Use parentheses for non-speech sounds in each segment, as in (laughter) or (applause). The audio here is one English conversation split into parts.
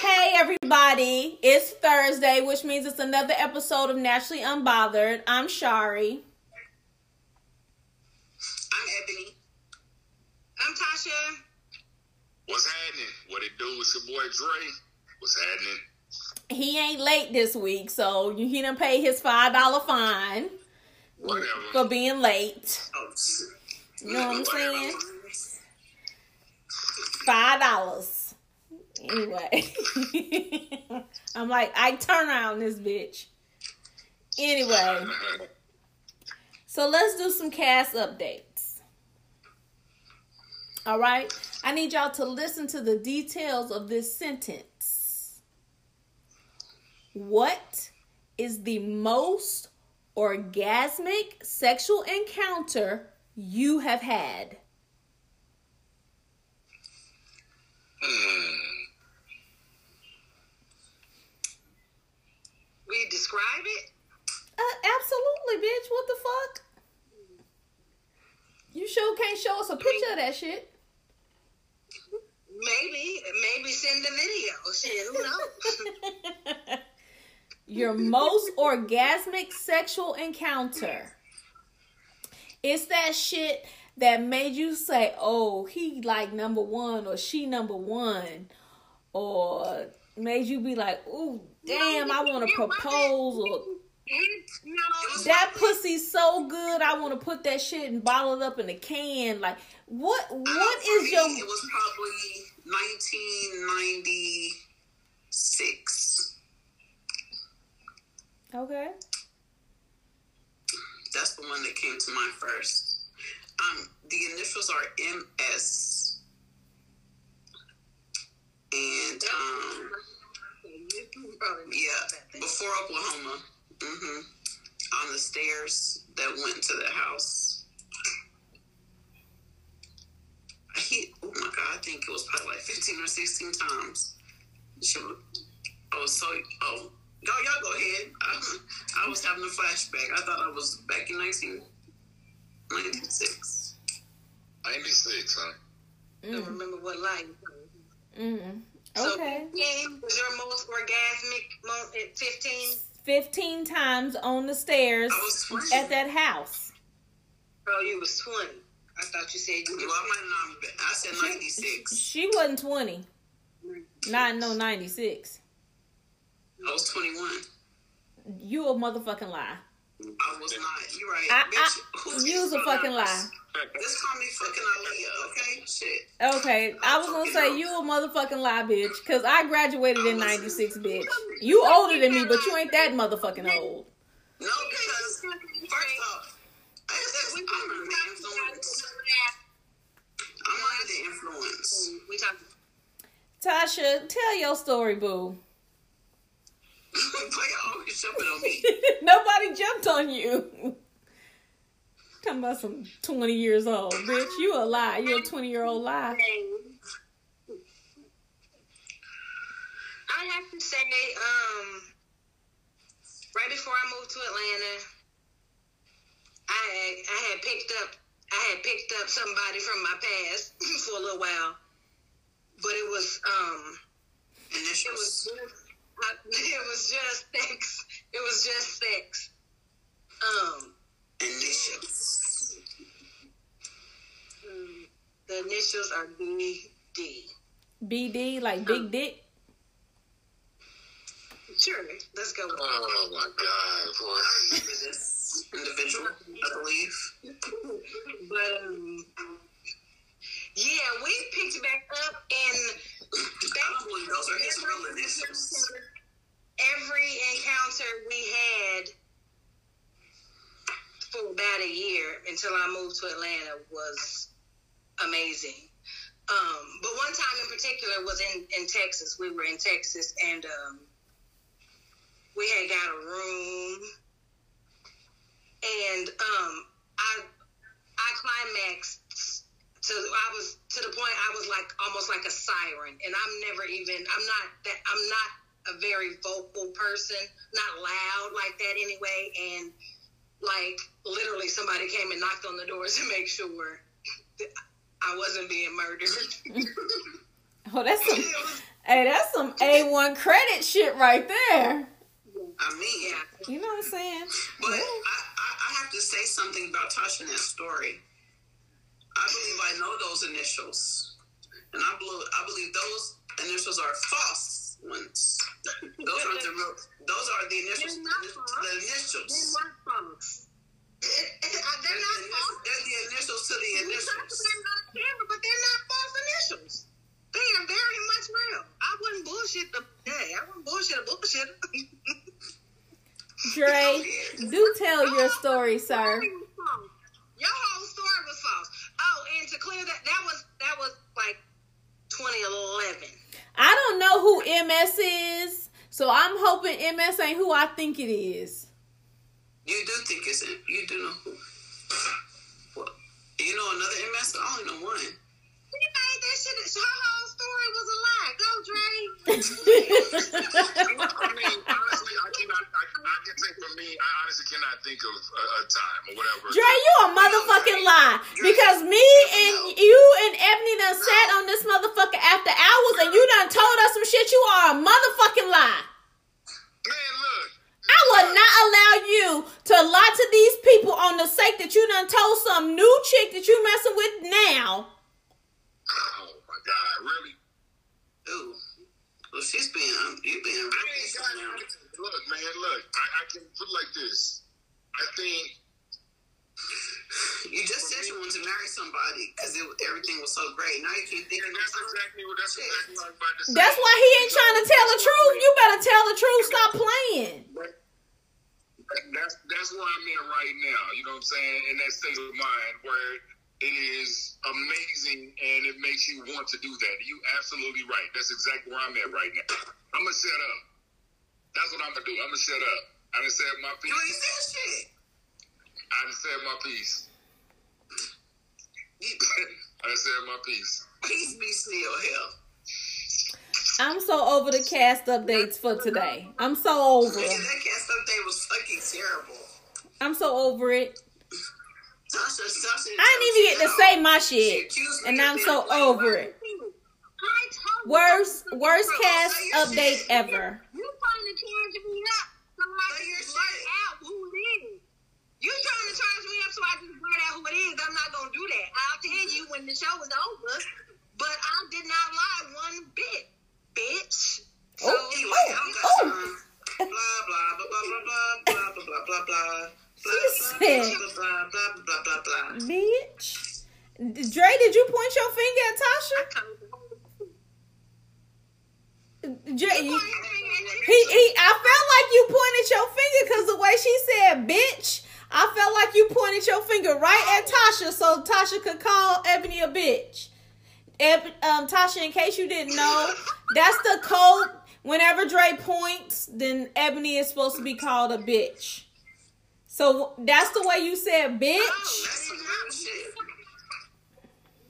Hey everybody, it's Thursday, which means it's another episode of Naturally Unbothered. I'm Shari. I'm Ebony. I'm Tasha. What's happening? What it do? It's your boy Dre. What's happening? He ain't late this week, so he done pay his five dollar fine Whatever. for being late. Oh. You know what I'm saying? Five dollars. Anyway, (laughs) I'm like, I turn around this bitch. Anyway, so let's do some cast updates. All right, I need y'all to listen to the details of this sentence. What is the most orgasmic sexual encounter you have had? Hmm. We describe it. Uh, absolutely, bitch. What the fuck? You sure can't show us a picture of that shit. Maybe, maybe send the video. Shit, who knows? (laughs) Your most orgasmic sexual encounter. It's that shit that made you say, "Oh, he like number one," or "She number one," or made you be like, "Ooh, damn, I want to propose," or no, "That pussy's so good, I want to put that shit and bottle it up in a can." Like, what? What is me, your? It was probably 1996. Okay. That's the one that came to mind first. Um, the initials are MS. And um, yeah, before Oklahoma. Mm-hmm. On the stairs that went to the house. I hit. Oh my god! I think it was probably like fifteen or sixteen times. She was- I was so. Oh, go y'all go ahead. I, (laughs) I was having a flashback. I thought I was back in 1996. 96, huh? I don't remember what line. Mm. So, Okay. 15 was your most orgasmic moment at 15? 15 times on the stairs I was 20. at that house. Oh, you was 20. I thought you said you Well, I might not have been. I said 96. She wasn't 20. Not no 96. I was 21. You a motherfucking lie. I was not. You're right. I, Bitch, I, who's you was a fucking lie. Just call me fucking Aaliyah, okay? Shit. Okay, I was gonna say you a motherfucking lie, bitch. Cause I graduated in 96, bitch. You older than me, but you ain't that motherfucking old. No, because first off, I said I'm under the influence. I'm under the influence. We talking. Tasha, tell your story, boo. Why y'all always jumping on me? (laughs) Nobody jumped on you. Talking about some 20 years old, bitch. You a lie. You a 20 year old lie. I have to say, um, right before I moved to Atlanta, I I had picked up I had picked up somebody from my past (laughs) for a little while, but it was um, and it was I, (laughs) it was just sex. It was just sex. Um, initials. Um, the initials are BD. BD, like big dick. Sure, let's go. Oh my god, boy. this individual, I believe. But um, yeah, we picked back up, and I those are his real initials. Every encounter we had for about a year until I moved to Atlanta was amazing. Um, but one time in particular was in, in Texas. We were in Texas and um, we had got a room and um, I I climaxed to I was to the point I was like almost like a siren, and I'm never even I'm not that I'm not a very vocal person, not loud like that anyway, and like literally somebody came and knocked on the doors (laughs) to make sure that I wasn't being murdered. (laughs) Oh, that's some It (laughs) Hey, that's some A1 credit shit right there. I mean, You know what I'm saying? but I, I, I have to say something about Tasha and that story. I believe I know those initials, and I believe I believe those initials are false ones. Those are the real. Those are the initials. They're not The, false. the They're initials. not false. They're They're not the, false. they're the initials to the We talked initials. about it on camera, but they're not false initials. They are very much real. I wouldn't bullshit the hey, I wouldn't bullshit a bullshit. (laughs) Dre, do tell your oh, story, sir. Your whole story was false. Oh, and to clear that, that was that was like 2011. I don't know who MS is, so I'm hoping MS ain't who I think it is. You do think it's you do know who. Well, you know another MS? I only know one. She made that shit. Her whole story was a lie. Go, Dre. (laughs) I mean, honestly, I cannot. I, I can say for me, I honestly cannot think of a, a time or whatever. Dre, you a motherfucking lie. Because me and you and Ebony done sat on this motherfucker after hours and you done told us some shit. You are a motherfucking lie. Man, look. I would not allow you to lie to these people on the sake that you done told some new chick that you messing with now. Oh my God, really? Ooh. Well, she's being, um, you being I ain't got disappointed. Look, man, look. I, I can put it like this. I think You just said you wanted to marry somebody because everything was so great. Now you can't think and of that's exactly what that's exactly what I was about to say. That's why he ain't trying to tell the truth. You better tell the truth. Stop playing. That's that's where I'm at right now. You know what I'm saying? In that state of mind where it is amazing and it makes you want to do that. You absolutely right. That's exactly where I'm at right now. I'm gonna shut up. That's what I'm gonna do. I'm gonna shut up. I done said my piece. You ain't piece. saying shit. I done said my piece. (laughs) I done said my piece. peace be still, hell. I'm so over the cast updates for today. I'm so over Yeah, them. that cast update was fucking terrible. I'm so over it. Tasha, Tasha, I didn't even get to say my shit, and I'm so over it. Worst, worst cast update ever. You trying to charge me up so I Say your can blurt out who it is. You trying to charge me up so I can blurt out who it is. I'm not gonna do that. I'll tell you when the show is over. But I did not lie one bit, bitch. So Oh, Anyway, oh, I'm oh. gonna blah blah blah blah blah blah blah blah blah blah blah. Blah, She blah, said- blah, blah, blah, blah, blah, blah. Bitch. Dre, did you point your finger at Tasha? Dre, you, he, he, I felt like you pointed your finger because the way she said bitch, I felt like you pointed your finger right at Tasha so Tasha could call Ebony a bitch. Eb, um, Tasha, in case you didn't know, that's the code. Whenever Dre points, then Ebony is supposed to be called a bitch. So that's the way you said Oh, bitch. shit.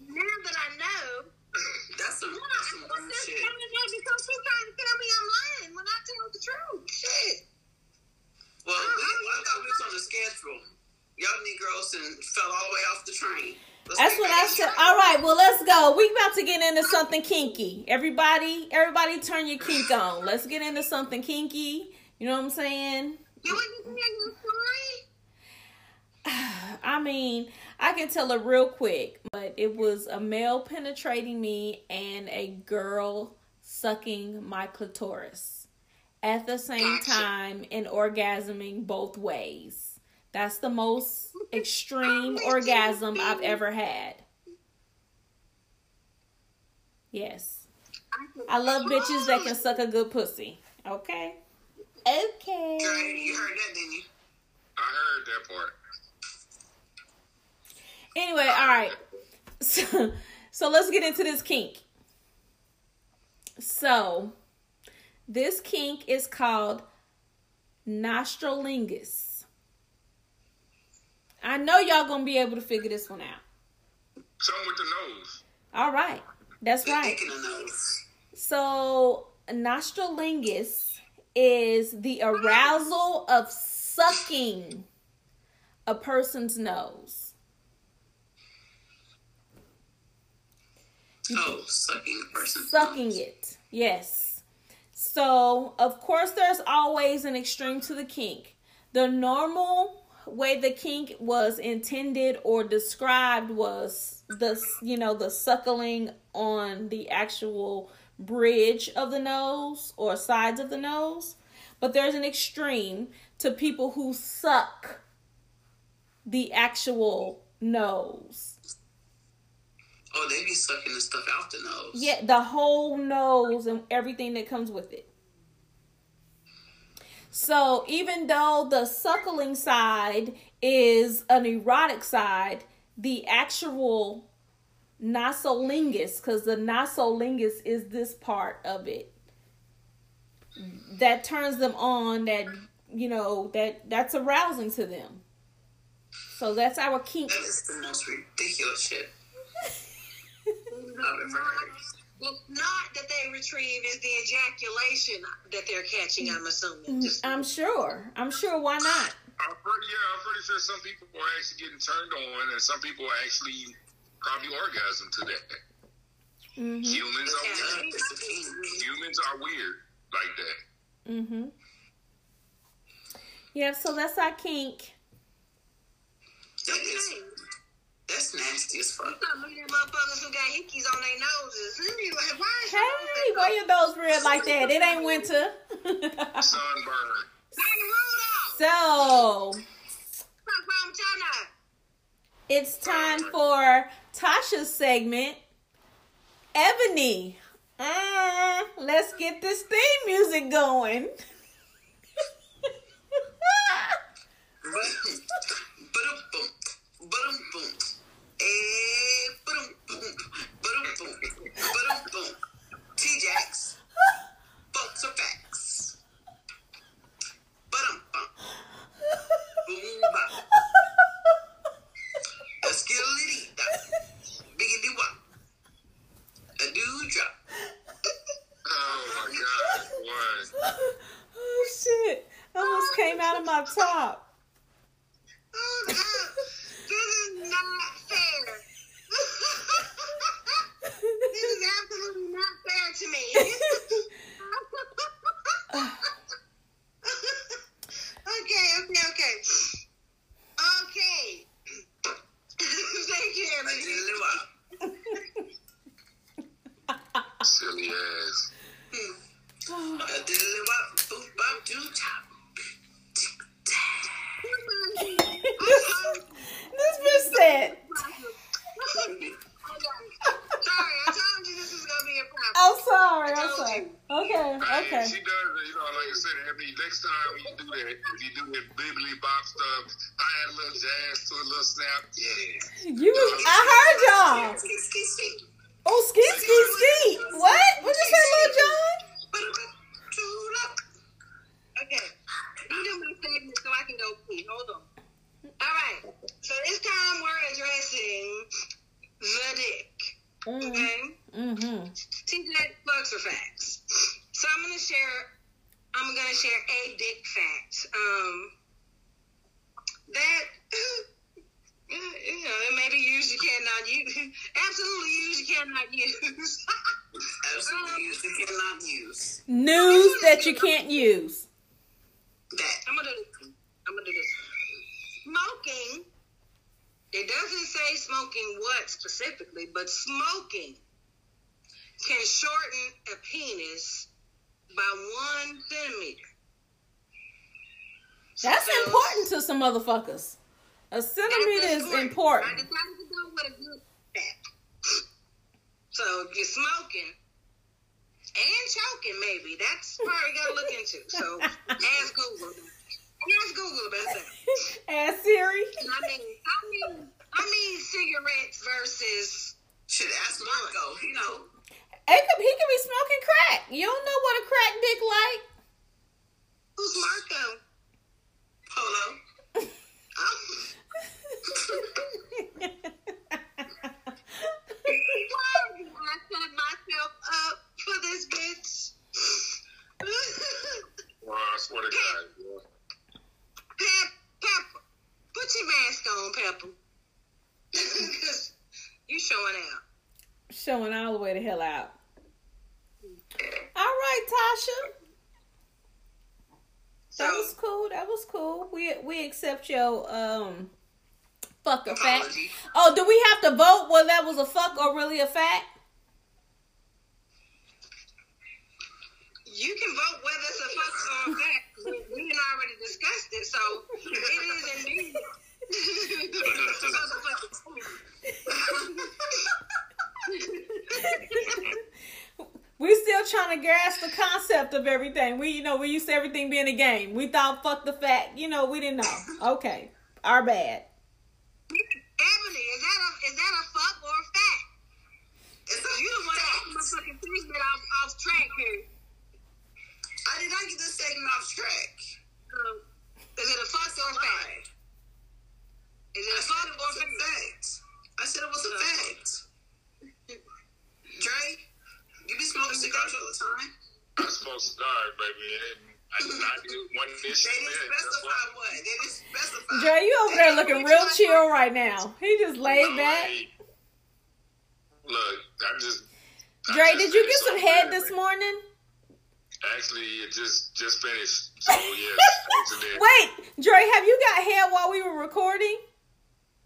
Now that I know, That's some, yeah, that's some I was real just shit. telling because she's trying to tell me I'm lying when I tell the truth. Shit. Well, we, I thought we was on the schedule. Y'all Negroes and fell all the way off the train. Let's That's what I said. All right, well let's go. We about to get into something kinky. Everybody, everybody, turn your kink (laughs) on. Let's get into something kinky. You know what I'm saying? You want to hear your story? (sighs) I mean, I can tell it real quick, but it was a male penetrating me and a girl sucking my clitoris at the same time and orgasming both ways. That's the most extreme orgasm I've ever had. Yes. I love bitches that can suck a good pussy. Okay. Okay. You heard that, didn't you? I heard that part. Anyway, all right. So, so let's get into this kink. So, this kink is called nostrolingus. I know y'all gonna be able to figure this one out. Something with the nose. All right, that's right. dick in the nose. So, nostrolingus is the arousal of sucking a person's nose. Oh, sucking a person. Sucking it. Yes. So, of course, there's always an extreme to the kink. The normal way the kink was intended or described was the you know the suckling on the actual bridge of the nose or sides of the nose but there's an extreme to people who suck the actual nose Oh, they be sucking the stuff out the nose. yeah the whole nose and everything that comes with it so even though the suckling side is an erotic side, the actual nasolingus, because the nasolingus is this part of it that turns them on, that you know, that that's arousing to them. So that's our kink. That is the most ridiculous shit I've ever. Well, not that they retrieve is the ejaculation that they're catching. I'm assuming. Just I'm sure. I'm sure. Why not? I'm pretty, yeah, I'm pretty sure some people are actually getting turned on, and some people are actually probably orgasm to that. Mm-hmm. Humans are weird. it's a. Humans are weird like that. Mm-hmm. Yeah. So that's our kink. That is, that's nasty as fuck. some of them motherfuckers who got hickeys on their noses. They be like, why is Hey, why your nose red like that? It ain't winter. (laughs) Sunburn. So What's wrong with y'all now? it's time for Tasha's segment. Ebony. Uh, let's get this theme music going. (laughs) Ba-dum-boom. Ba-dum-boom. Ba-dum-boom. T-Jacks. Folks are facts. A. Oh my god, (laughs) oh shit. Almost came out of my top. Oh, no. This is not fair. this is absolutely not fair to me. (laughs) okay, okay, okay. Okay. Thank you, A Ebony. diddly-wop. Silly ass. A diddly-wop. Boop-bop. Doo-chop. this bitch said. Sorry, I told you this was gonna be a problem. I'm sorry. I'm sorry. Okay. Hey, Okay. she does, you know, like I said, Ebony, next time if you do that bibbly bop stuff, I add a little jazz to a little snap. Yeah. You. I heard y'all. Ski, ski, ski. Oh, ski, ski, ski. What? What you say, Lil Jon? Ba-dum-bum. Doo-dop. Okay. You do my segment so I can go pee. Hold on. All right. So this time we're addressing the dick. Okay? Mm-hmm. TJ plugs for facts. So I'm gonna share. I'm gonna share a dick fact. Um, that you know, it may be used you cannot use. Absolutely used you cannot use. Absolutely use. You cannot use News that you can't use. that. I'm gonna do this. I'm gonna do this. Smoking. It doesn't say smoking what specifically, but smoking can shorten a penis by one centimeter. That's So- important to some motherfuckers. A centimeter That's is I important. decided to go with a good fact. So if you're smoking and choking, maybe that's part we gotta look into. So ask Google. Ask Google about that. Ask Siri. I mean, I mean, I mean cigarettes versus. Should ask Marco. You know, He could, he could be smoking crack. You don't know what a crack dick like. Who's Marco? Polo. Why did I set myself up for this bitch? Well, I swear to God. boy. Pep, Pepper, put your mask on, Pepper. 'Cause you showing out. Showing all the way the hell out. it's cool. We we accept your um fuck or fact. Oh, do we have to vote whether that was a fuck or really a fact? You can vote whether it's a fuck or a fact. We, we had already discussed it, so it is indeed. It's a motherfucking We still trying to grasp the concept of everything. We you know we used to everything being a game. We thought fuck the fact. You know we didn't know. Okay, our bad. Ebony, is that a is that a fuck or a fact? It's a You the one that fact. got my fucking segment off, off track here. I did not get this segment off track. Um, is it a fuck or a fact? Is it I a said fuck it or was a a fact? fact. I said it was a fact. Dre, you be smoking cigars all the time. I smoke cigars, baby, and I, I did one dish. They didn't That's specify why. what. They didn't specify. Dre, you over there looking real chill right now. He just laid back. Look, I just. I Dre, just did you get some head my- this morning? Actually, it just just finished. So (laughs) yes. Wait, Dre, have you got head while we were recording?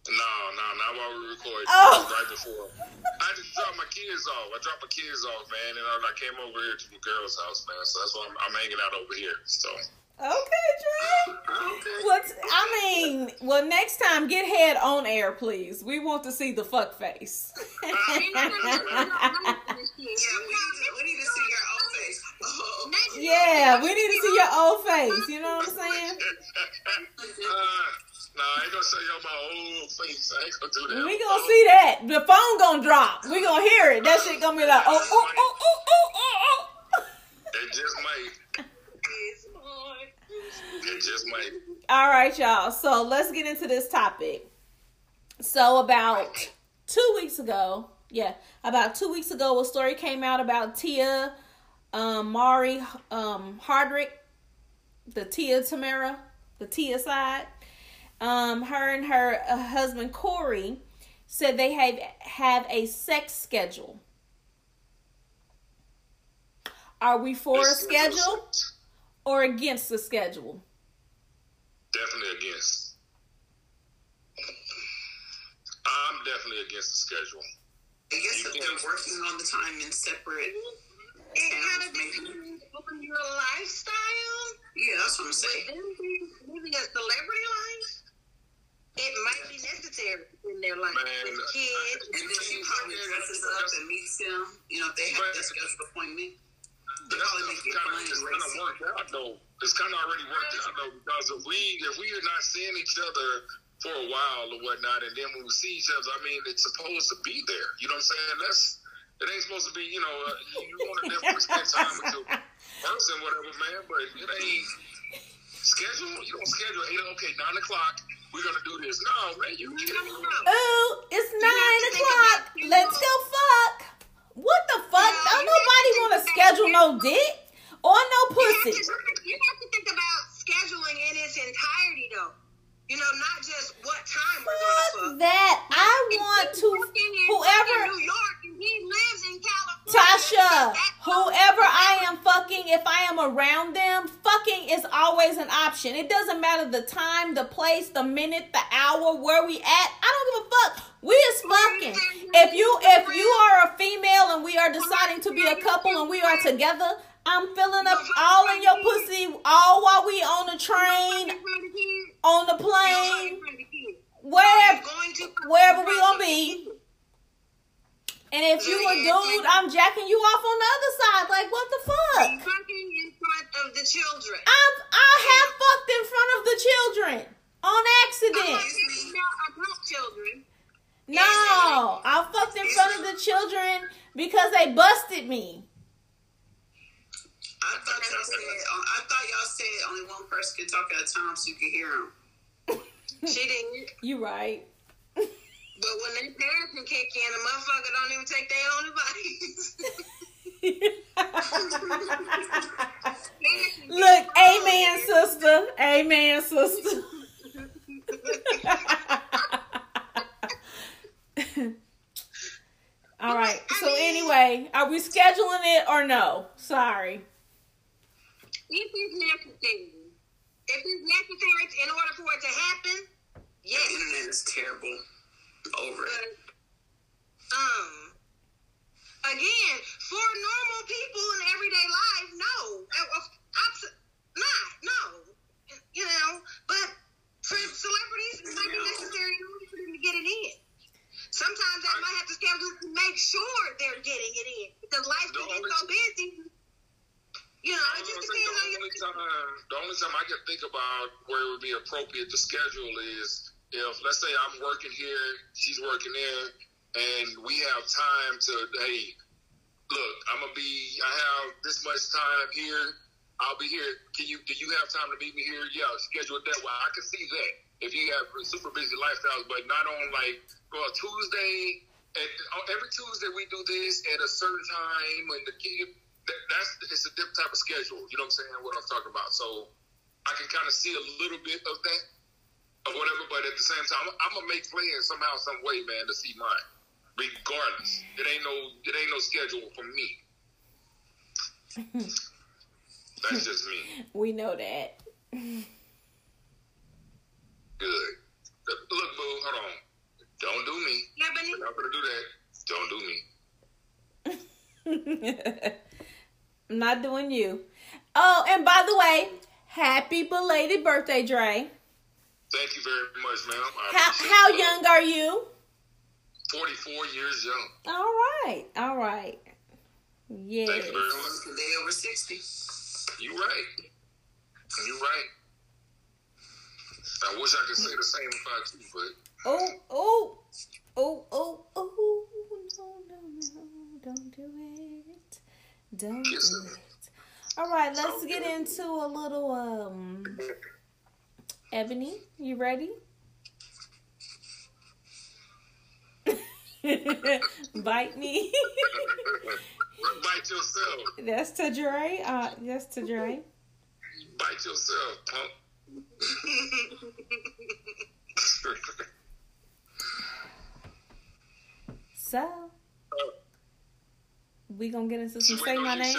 No, no, not while we were recording. Oh. Right before. I just dropped my kids off. I dropped my kids off, man, and I, I came over here to the girl's house, man. So that's why I'm, I'm hanging out over here. So. Okay, Dre. Okay. What's I mean, well next time get head on air, please. We want to see the fuck face. (laughs) Yeah, we need, to, we need to see your own face. (laughs) Oh. yeah, we need to see your old face. You know what I'm saying? uh, no, I ain't gonna show y'all my old face. I ain't gonna do that. We gonna see that. The phone gonna drop. We gonna hear it. That shit gonna be like, oh, oh, oh, oh, oh, oh, oh. It just might. It just might. All right, y'all. So let's get into this topic. So about two weeks ago, yeah, about two weeks ago, a story came out about Tia, um, Mowry, um, Hardrict, the Tia Tamera, the Tia side. Um, her and her uh, husband Cory said they have have a sex schedule. Are we for a schedule or against the schedule? Definitely against. I'm definitely against the schedule. I guess if they're working on the time in separate It kind of depends on your lifestyle. Yeah, that's what I'm saying. living a celebrity life, it might be necessary in their life Man, with kids. And then she probably dresses up and meets them. You know, if they have that scheduled appointment. They That's probably make it kind fun of, it's and kind of racy. out though. It's kind of already worked out though because if we if we are not seeing each other for a while or whatnot, and then when we see each other, I mean, it's supposed to be there. You know what I'm saying? That's it ain't supposed to be. You know, uh, you want to definitely spend time with your person, whatever, man. But it ain't schedule. You don't schedule eight. Okay, nine o'clock. We're gonna do this. No, man. You can't. Ooh, it's nine o'clock. Let's go fuck. What the fuck? Don't nobody want to schedule no dick or no pussy. to, you have to think about scheduling in its entirety, though. You know, not just what time we're going to Fuck fuck. that. I want to. Whoever. New York and he lives in California. Tasha, whoever I am fucking, if I am around them, fucking is always an option. It doesn't matter the time, the place, the minute, the hour, where we at. I don't give a fuck. We is fucking. If you if you are a female and we are deciding to be a couple and we are together, I'm filling up all in your pussy all while we on the train, on the plane, where wherever we gonna be. And if you a dude, I'm jacking you off on the other side. Like what the fuck? Fucking in front of the children. I'm I have fucked in front of the children on accident. Excuse me. Not children. No, I fucked in front of the children because they busted me. I thought y'all said. I thought y'all said only one person could talk at a time so you could hear them. (laughs) She didn't. You right. (laughs) But when they parents can kick in, a motherfucker don't even take their own advice. (laughs) Look, amen, sister. Amen, sister. All right. So anyway, are we scheduling it or no? Sorry. If it's necessary, if it's necessary in order for it to happen, The yes. internet is terrible. Over it. Um, again, for normal people in everyday life, no, Uh, uh, abs- not no, you know. But for celebrities, it might be necessary in order for them to get it in. Sometimes they might have to schedule to make sure they're getting it in because life The can get only- so busy. You know, I it was just gonna say, depends on the your. only time, the only time I can think about where it would be appropriate to schedule is if, let's say, I'm working here, she's working there, and we have time to, hey, look, I'm gonna be, I have this much time here. I'll be here. Can you? Do you have time to meet me here? Yeah, schedule it that way. I can see that if you have super busy lifestyles, but not on like well Tuesday. And oh, every Tuesday we do this at a certain time, and the kid that, that's it's a different type of schedule. You know what I'm saying? What I'm talking about. So I can kind of see a little bit of that or whatever, but at the same time, I'm, I'm gonna make plans somehow, some way, man, to see mine. Regardless, it ain't no it ain't no schedule for me. That's (laughs) just me. We know that. Good. Look, boo, hold on. Don't do me. Yeah, but We're not gonna do that. Don't do me. (laughs) I'm not doing you. Oh, and by the way, happy belated birthday, Dre. Thank you very much, ma'am. How how young are you? 44 years young. All right, all right. Yes. Thank you very much. They over 60. You right. You right. I wish I could say the same about you, but Oh, oh, oh, oh, oh, no, no, no, don't do it. Don't do Kiss him. it. All right, let's get into a little, um, Ebony, you ready? (laughs) Bite me. (laughs) bite yourself. that's to Dre. Uh, that's to Dre. Bite yourself, punk. So, we gonna get into some say my name.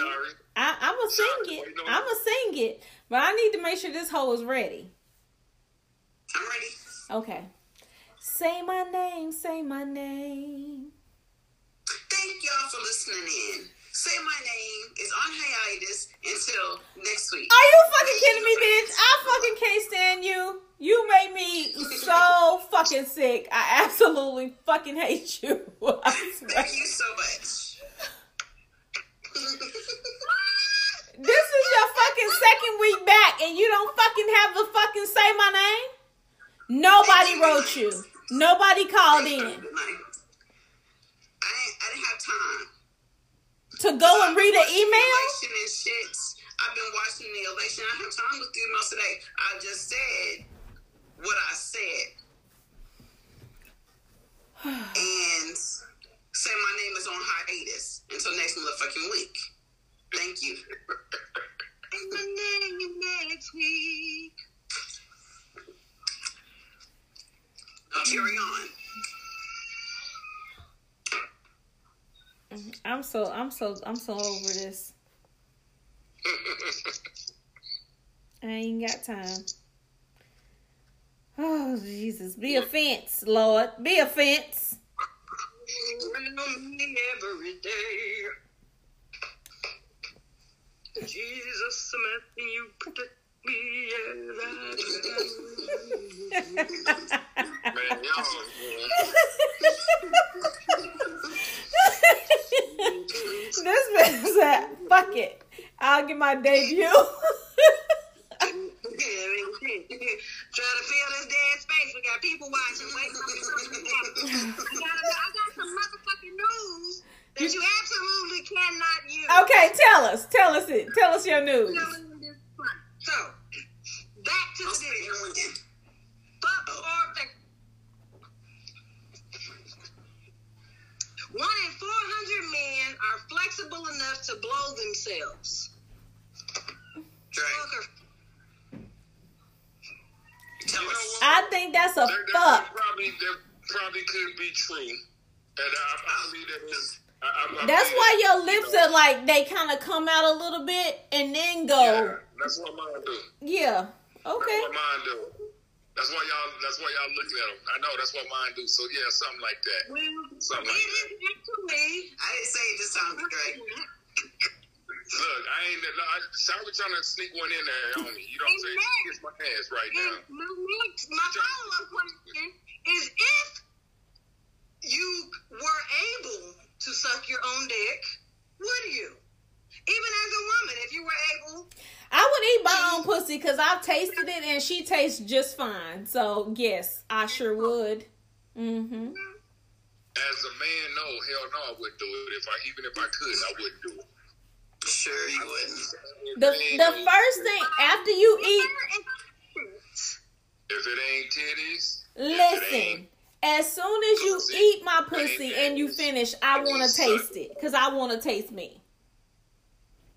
I, I'm gonna sing it. I'm gonna sing it, but I need to make sure this hoe is ready. I'm ready. Okay. Say my name. Say my name. Thank y'all for listening in. Say my name is on hiatus until next week. Are you fucking kidding me, bitch? I fucking can't stand you. You made me so fucking sick. I absolutely fucking hate you. (laughs) Thank you so much. This is your fucking second week back, and you don't fucking have the fucking say my name. Nobody wrote you. Nobody called in I didn't have time. to go and read an the email. and shit. I've been watching the election. I have time to look through emails today. I just said what I said. (sighs) and say my name is on hiatus until next motherfucking week. Thank you. (laughs) My name next week. Now carry on. Mm-hmm. I'm so I'm so I'm so over this. (laughs) I ain't got time. Oh Jesus, be a fence, Lord, be a fence. Protect me? This man said, "Fuck it, I'll get my debut." (laughs) Trying to fill this dead space. We got people watching. Wait for something. (laughs) I got, I got some motherfucking news that you absolutely cannot use. okay, tell us, tell us it, tell us your news. So, back to I'll the video. here with you. Fuck or. One in 400 men are flexible enough to blow themselves. Dre, Fuck or tell You know what? I think that's a That, that fuck. probably that probably could be true, and I, I believe that. is- I, I, I That's why that, your lips you know, are like they kind of come out a little bit and then go. Yeah, go. that's what mine do. Yeah. Okay. That's what mine do. That's why y'all. That's why y'all looking at them. I know. That's what mine do. So yeah, something like that. Well, Something it like that. is actually. I didn't say it just sounded great. Look, I ain't. I, sorry, trying to sneak one in there on me. You know what I'm saying? Amen. Kiss my ass right And now. my next, my follow up question is if you were able to suck your own dick, would you? Even as a woman, if you were able, I would eat my own pussy because I've tasted it and she tastes just fine. So yes, I sure would. Mm-hmm. As a man, no, hell no, I wouldn't do it. If I even if I could, I wouldn't do it. Sure, you wouldn't. The the first thing after you eat, If it ain't titties, listen. As soon as you eat my pussy and you finish, I want to taste it because I want to taste me.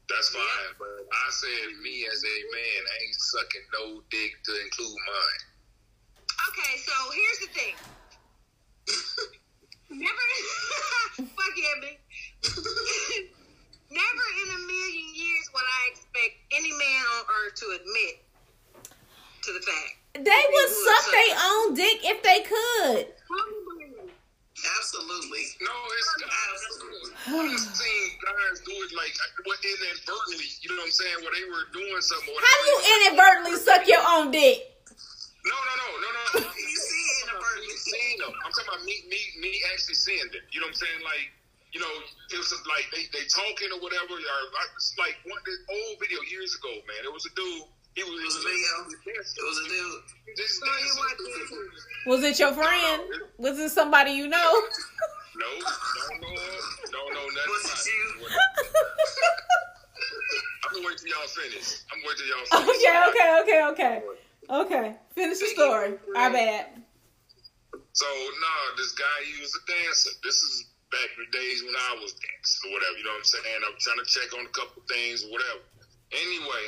that's fine. But I said me as a man, I ain't sucking no dick to include mine. okay. So here's the thing. (laughs) Never, (laughs) fuck yeah, me. (laughs) Never in a million years would I expect any man on earth to admit to the fact. They would suck their own dick if they could. Absolutely. No, it's Absolutely. I just seen guys do it like what inadvertently. You know what I'm saying? Where they were doing something. How do you inadvertently suck your own dick? No, no, no, no, no. You see it in a Me burden. seeing them. I'm talking about me, me, me actually seeing them. You know what I'm saying? Like, you know, it was like they, they talking or whatever. Or it's like one this old video years ago, man. It was a dude. He was, It was a video. It was a dude. This So you watch it. Was it your friend? Was it somebody you know? No, no, no, no, no, nothing. Was it you? I'm gonna wait till y'all finish. I'm gonna till y'all (laughs) finish. okay, okay, okay, okay. Okay. Finish the story. Our bad. So nah, this guy he was a dancer. This is back in the days when I was dancing or whatever. You know what I'm saying? I'm trying to check on a couple things or whatever. Anyway,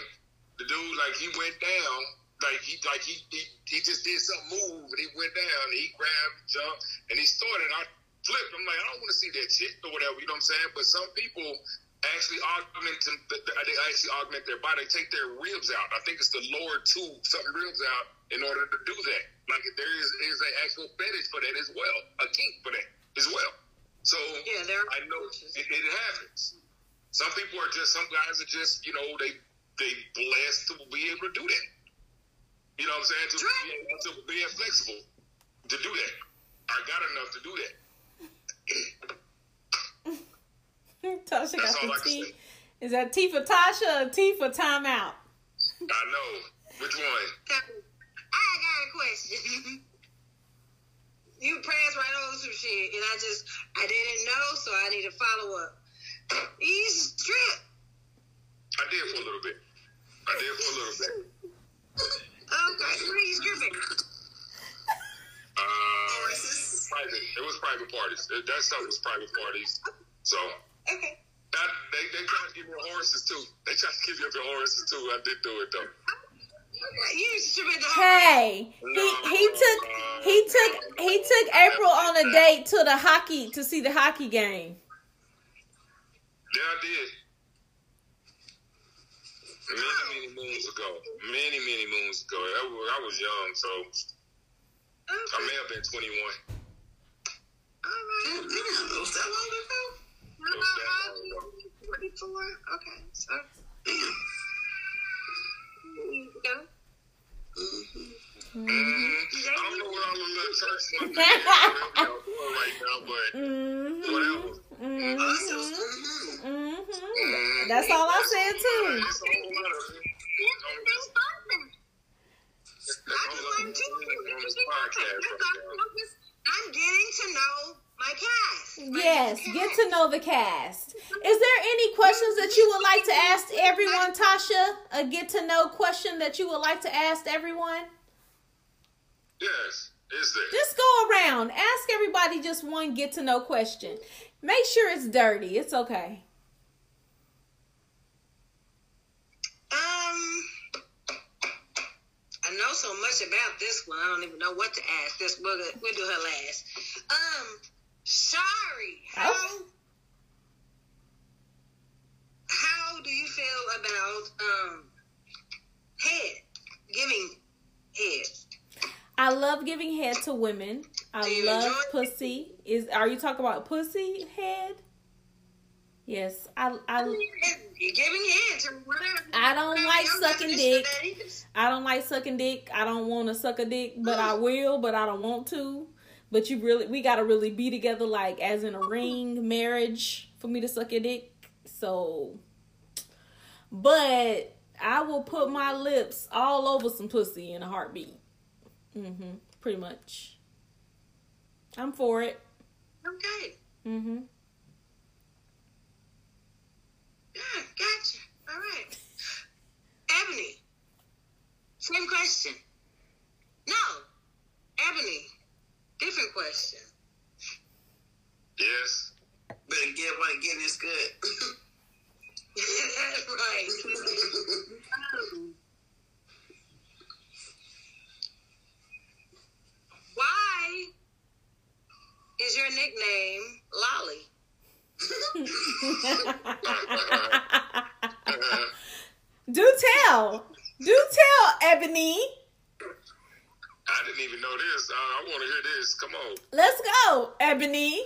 the dude like he went down, like he like he he, he just did some move and he went down. And he grabbed, jumped, and he started. I flipped. I'm like, I don't want to see that shit or whatever. You know what I'm saying? But some people actually augment they actually augment their body. They take their ribs out. I think it's the lower two something ribs out in order to do that. Like there is is an actual fetish for that as well, a kink for that as well. So Yeah, there. I know it, it happens. Some people are just some guys are just you know they they blessed to be able to do that. You know what I'm saying? To be able to be flexible to do that. I got enough to do that. (laughs) Tasha That's got the I can T. say. Is that T for Tasha or T for timeout? I know which one. (laughs) I got a question. (laughs) you passed right over some shit, and I just I didn't know, so I need to follow up. To strip. I did for a little bit. I did for a little bit. Okay, where you stripping? Uh, private. It was private parties. That stuff was private parties. So Okay. that, they they tried to give me horses too. They tried to give me up the horses too. I did do it though. Hey, he he took he took he took April on a date to the hockey to see the hockey game. Yeah, I did. Many, many moons ago. Many, many moons ago. I was, I was young, so I may have been 21. All right. Damn, it was that long ago? No, no, no, 44. Okay, so. (clears throat) Mm-hmm. I don't know the little church ones right now, but Mm-hmm. whatever. Mm-hmm. mhm. Mm-hmm. That's all I said too. It's a whole lot of it. There's a whole lot of it on this podcast right now. I'm getting to know my cast. Yes, get to know the cast. Is there any questions that you would like to ask everyone, Tasha? A get to know question that you would like to ask everyone? Yes, is there? Just go around. Ask everybody just one get to know question. Make sure it's dirty. It's okay. Um, I know so much about this one. I don't even know what to ask. This we'll, we'll do her last. Um, Shari, how Oh. how do you feel about um head? giving head? I love giving head to women. I love pussy. Is are you talking about pussy head? Yes, I I Giving head to whatever. I don't like sucking dick. I don't like sucking dick. I don't want to suck a dick, but I will, but I don't want to. But you really, we gotta really be together, like as in a ring marriage, for me to suck your dick. So, but I will put my lips all over some pussy in a heartbeat. Mm-hmm. Pretty much. I'm for it. Okay. Mhm. Yeah, gotcha. All right. Ebony. Same question. No. Ebony. Different question. Yes. Better get what getting is good. (laughs) right. (laughs) Um, why is your nickname Lolly? (laughs) Do tell. Do tell, Ebony. I didn't even know this. Uh, I want to hear this. Come on. Let's go, Ebony.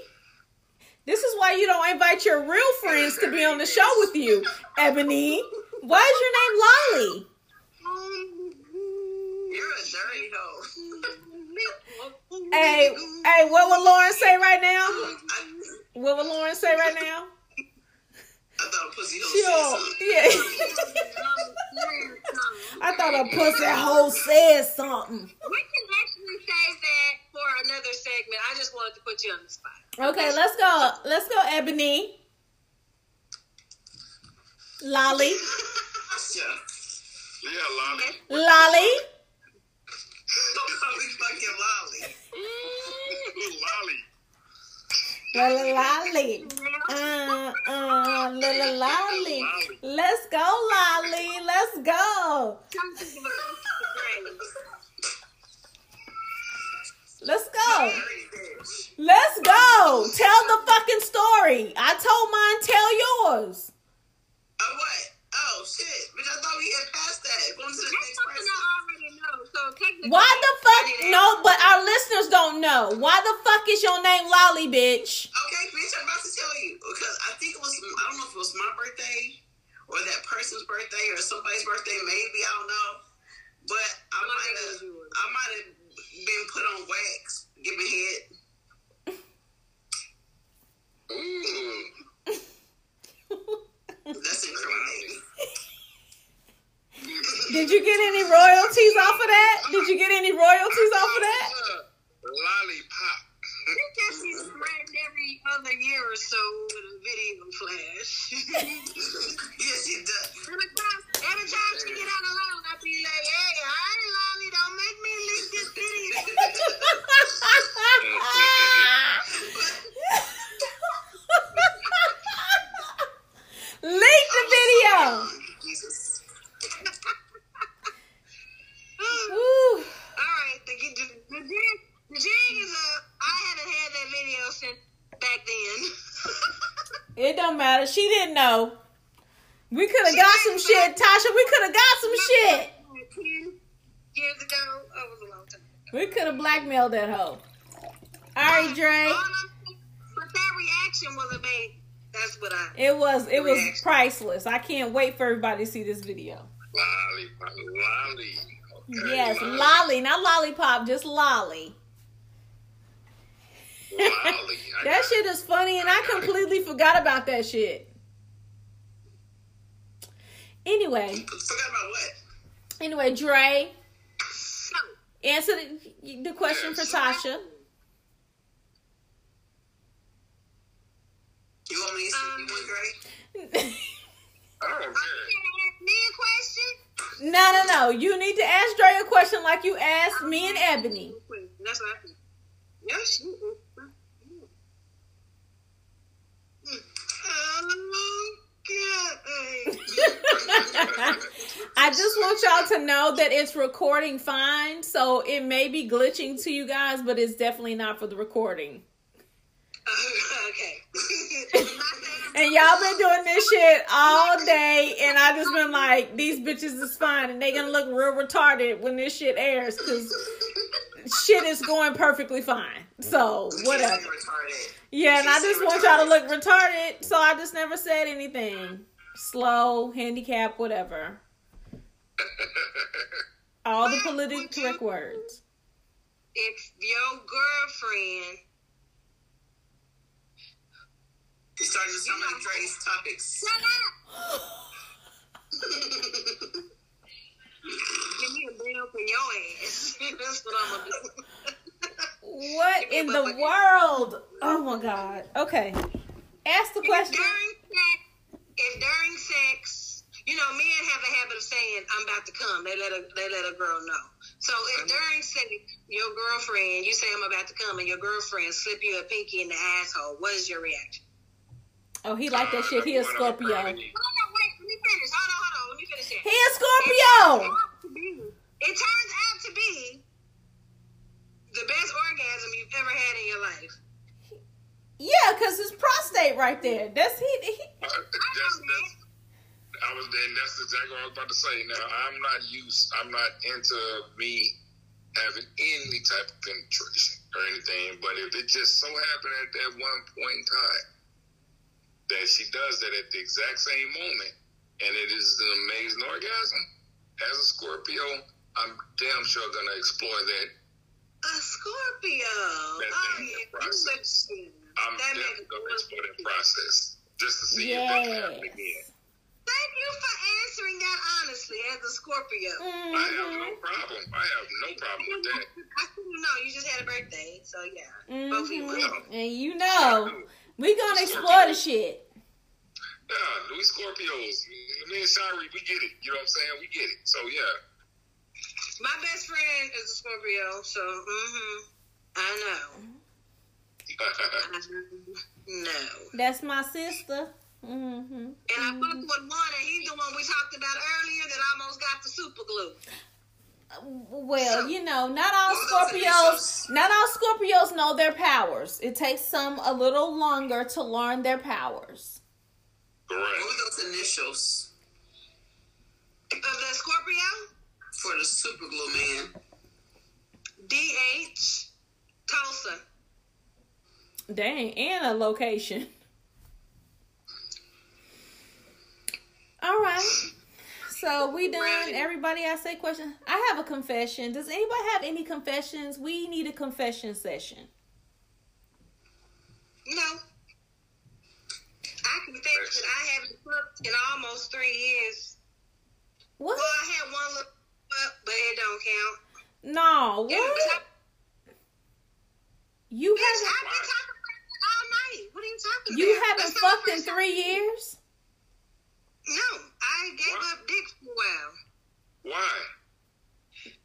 This is why you don't invite your real friends to be on the show with you, Ebony. Why is your name Lolly? You're a dirty hoe. Hey, hey, what would Lauren say right now? What would Lauren say right now? I thought a pussy hoe said something. yeah. (laughs) I thought a pussy hole said something. We can actually save that for another segment. I just wanted to put you on the spot. Okay, let's go. Let's go, Ebony. Lolly. Yeah. (laughs) Yeah, Lolly. Lolly. Lolly fucking lolly. (laughs) Lolly. La la lolly. Uh, uh, la la lolly. Let's go, Lolly. Let's go. Let's go. Let's go. Tell the fucking story. I told mine, tell yours. Oh, what? Oh, shit. Bitch, I thought we had passed that. Going to the That's next something person. I already know. So technically, Why the fuck? I need to No, but our listeners don't know. Why the fuck is your name Lolly, bitch? Okay, bitch, I'm about to tell you. Because I think it was, I don't know if it was my birthday or that person's birthday or somebody's birthday, maybe. I don't know. But I might have. I might have been put on wax, giving head. Ooh. That's incriminating. Did you get any royalties off of that? Did you get any royalties off of that? Lollipop. I think that she's every other year or so with a video flash. (laughs) yes, it does. every, time, every time she get on the line, I be like, hey, video. Leak the video. Ooh. All right, the, the, the, jig, the jig is up. I haven't had that video since back then. (laughs) It don't matter. She didn't know. We could have got some shit, Tasha. We could have got some shit. Ten years ago, that was a long time. ago. We could have blackmailed that hoe. All right, Dre. But that reaction was amazing. That's what I. It was it was priceless. I can't wait for everybody to see this video. Lollipop. Lolly. Okay, Yes, lolly, not lollipop, just lolly. Lolly. (laughs) That shit is funny, and I completely forgot about that shit. Anyway, Forgot about what? anyway, Dre, answer the, the question for Tasha. You want me to see you one great? I don't you ask me a question? No, no, no. You need to ask Dre a question like you asked me and Ebony. That's what I think. Yes. (laughs) I just want y'all to know that it's recording fine, so it may be glitching to you guys, but it's definitely not for the recording. (laughs) okay. I'm not saying I'm and y'all been doing this shit all day, and I just been like, these bitches is fine, and they gonna look real retarded when this shit airs, cause shit is going perfectly fine. So whatever. Retarded. Yeah, and I just want y'all to look retarded, so I just never said anything. Slow, handicap, whatever. (laughs) All the politically correct words. If your girlfriend, You started to sound like Dre's topics. shut up. Give me a bill for your ass. (laughs) That's what I'm gonna do. What in the world? Oh my god. Okay. Ask the If question. during sex, if during sex, you know, men have a habit of saying, "I'm about to come." They let a they let a girl know. So if during sex, your girlfriend, you say, "I'm about to come," and your girlfriend slip you a pinky in the asshole, what is your reaction? Oh, he like that shit. He a Scorpio. Hold on, wait, let me finish. Hold on, hold on, let me finish that. He a Scorpio. It turns out to be the best orgasm you've ever had in your life. Yeah, cause his prostate right there. That's he. he Uh, that's, that's, I was then. That's exactly what I was about to say. Now I'm not used. I'm not into me having any type of penetration or anything. But if it just so happened at that one point in time that she does that at the exact same moment, and it is an amazing orgasm, as a Scorpio, I'm damn sure gonna explore that. A Scorpio. That Oh, yeah. process. I'm That definitely gonna explore that process just to see if that can happen again. Thank you for answering that honestly as a Scorpio. Mm-hmm. I have no problem. I have no problem with that. I couldn't know. You just had a birthday, so yeah. Mm-hmm. Both of you. And you know, we gonna explore the shit. Yeah, we Scorpios. Me and Shari, we get it. You know what I'm saying? We get it. So yeah. My best friend is a Scorpio, so mm-hmm. I know. I know. That's my sister. hmm And I fucked with one, and he's the one we talked about earlier that almost got the super glue. Well, you know, not all Well, those are Scorpios, not all Scorpios know their powers. It takes some a little longer to learn their powers. Correct. What were those initials Of the Scorpio, for the super glue man? DH, Tulsa. Dang, and a location. All right. So we done. Everybody ask a question. I have a confession. Does anybody have any confessions? We need a confession session. No. I confess that I haven't fucked in almost three years. What? Well, I had one little fuck, but it don't count. No. What? but I- You haven't. I've been talking about all night. What are you talking You about? haven't That's fucked in first time- three years. No, I gave What? up dick for a while. Why?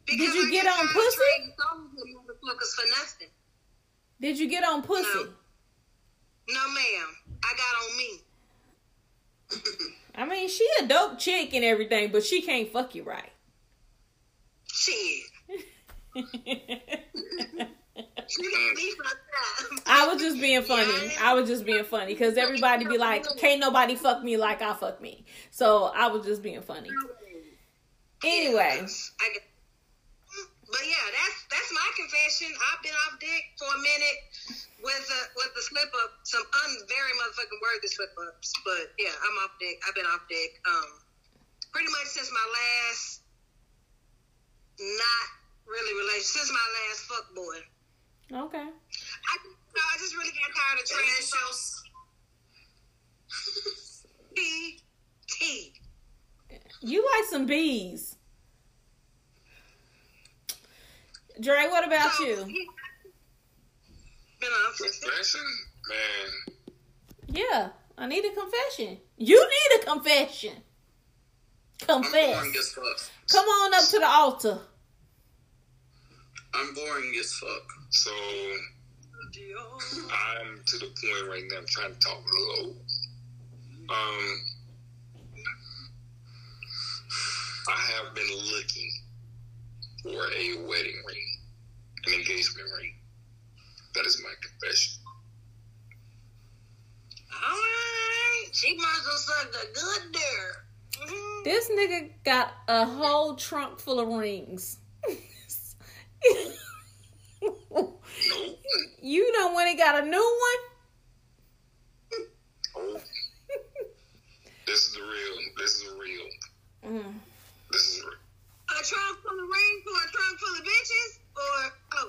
Did you I get on pussy? trading souls with motherfuckers for nothing. Did you get on pussy? No. No, ma'am. I got on me. I mean, she a dope chick and everything, but she can't fuck you right. Shit. She got me fucked up. I was just being funny. I was just being funny because everybody be like, "Can't nobody fuck me like I fuck me." So I was just being funny. Anyway, but yeah, that's that's my confession. I've been off dick for a minute with a with the slip up, some un very motherfucking worthy slip ups. But yeah, I'm off dick. I've been off dick. Um, pretty much since my last, not really relation, since my last fuck boy. okay. I no, I just really got tired of trans Initials. (laughs) T T. You like some bees, Dre? What about So, you? Been off since then. Confession? Man. Yeah, I need a confession. You need a confession. I'm Confess. boring as fuck. Come on up to the altar. I'm boring as fuck. So I'm to the point right now. I'm trying to talk low. Um, I have been looking for a wedding ring, an engagement ring. That is my confession. All right. She must have sucked a good dirt. This nigga got a whole trunk full of rings. (laughs) You know when he got a new one? Oh. This is the real. This is real. Mm. This is real. A trunk full of rings for a trunk full of bitches? Or, oh.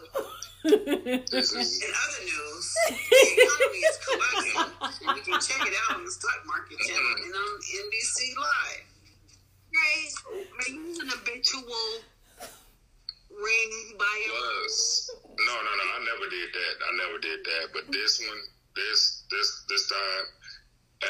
This is. In other news, (laughs) the economy is collapsing. You can check it out on the stock market channel and mm. on NBC Live. Hey, are you an habitual ring buyer? was. No, no, no. I never did that. I never did that. But this one, this, this, this time,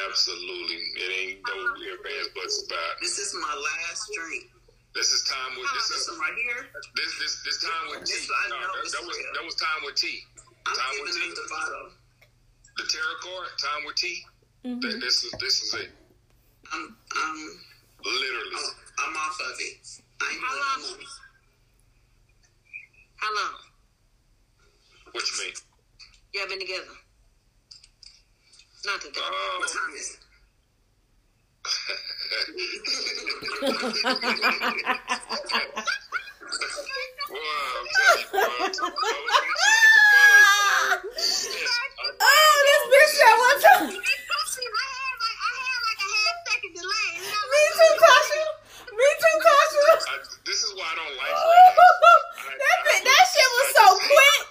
absolutely, it ain't no ifs, ands, buts about. This is my last drink. This is time with this. This Is, right here. this, this, this time with This tea. I No, know that, is that was that was time with tea. I'm Time with giving tea. them the bottle. The tarot card, time with tea. Mhm. That, this is this is it. I'm, I'm, Literally. I'm, I'm off of it. I ain't How doing long? How long? What you mean? Y'all been together? Not today. What Uh, time is it? (laughs) Well, I'm telling you, bro. I'm telling you, (laughs) oh, this bitch said one time. I had like I had like a half second delay. And I Me too, Tasha. Me too, Tasha. I, this is why I don't like (laughs) Fridays. that, bit- that shit was so quick.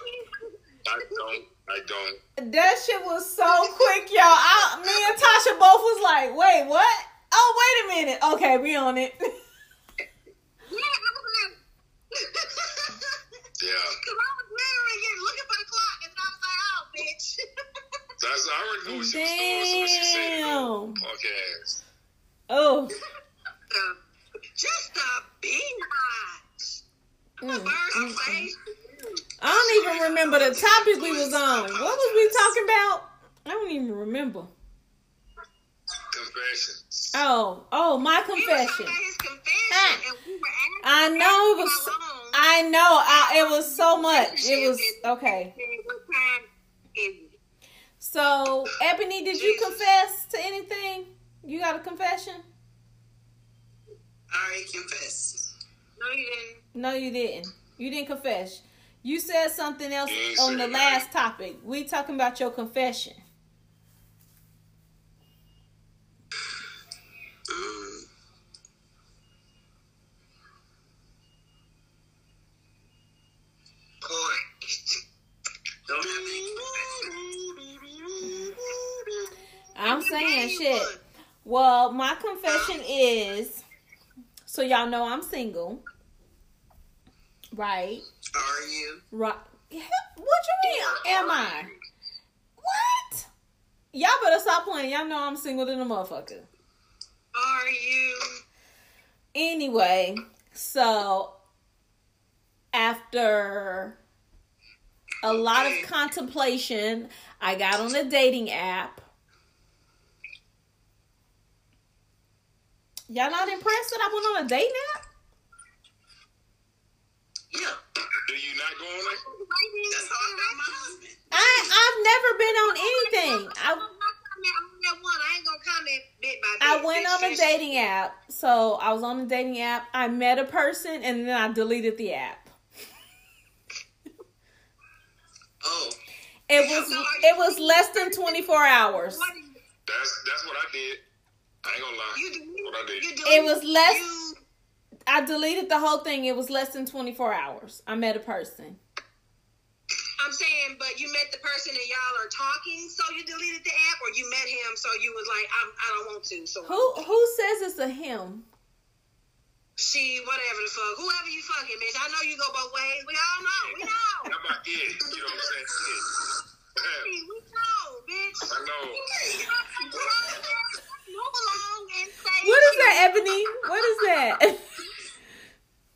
I don't. I don't. That shit was so quick, y'all. I, me and Tasha both was like, wait, what? Oh, wait a minute. Okay, we on it. Yeah, I was like, (laughs) Yeah. Cause I was literally getting looking for the clock, and I was like, "Oh, bitch." (laughs) That's. I already knew what she was doing. So she said it. Damn. Punk ass. Oh. Just a beehive. I'm Mm, bird. I don't even remember the topic we was on. What was we talking about? I don't even remember. Confessions. Oh, oh, my We were talking confession. about his confession, and we I know it was. I know. I, it was so much. It was okay. What time is it? So, Ebony, did you confess to anything? You got a confession? I already confessed. No, you didn't. No, you didn't. You didn't confess. You said something else You ain't on the nothing. last topic. We talking about your confession. Um, Boy. (laughs) don't have any confession. I'm saying shit. Well, my confession is so y'all know I'm single. Right? Are you? Right. What you mean? Am I? What? Y'all better stop playing. Y'all know I'm single than a motherfucker. Are you? Anyway, so after a lot of contemplation, I got on a dating app. Y'all not impressed that I went on a dating app? Yeah. Do you not go on it? That's how I got my husband. I I've never been on anything. I I'm not comment on that one. I ain't gonna comment bit by bit. I went on a dating app. So I was on a dating app. I met a person and then I deleted the app. Oh. It was it was less than 24 hours. That's that's what I did. I ain't gonna lie. You do. What I did. You do. It was less You, I deleted the whole thing. It was less than 24 hours. I met a person. I'm saying, but you met the person and y'all are talking, so you deleted the app, or you met him, so you was like, I'm, I don't want to. So Who who says it's a him? she, whatever the fuck, whoever you fucking, bitch. I know you go both ways. We all know. We (laughs) know. How about it? You know what I'm saying? (laughs) we know, bitch. I know. (laughs) that, Ebony? What is that?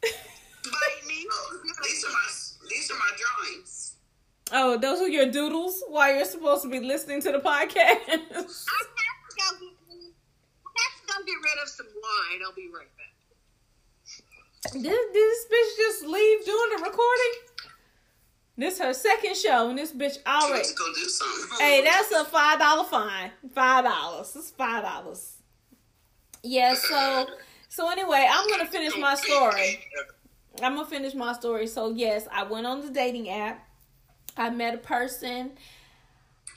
Bite me. These are my these are my drawings. oh, those are your doodles while you're supposed to be listening to the podcast. I have to go get, have to go get rid of some wine. I'll be right back. did, did this bitch just leave doing the recording? This her second show, and this bitch already. go do something. Hey, that's a five dollar fine. Five dollars. It's five dollars. Yeah. So so anyway, I'm gonna finish my story. I'm gonna finish my story. So yes, I went on the dating app. I met a person.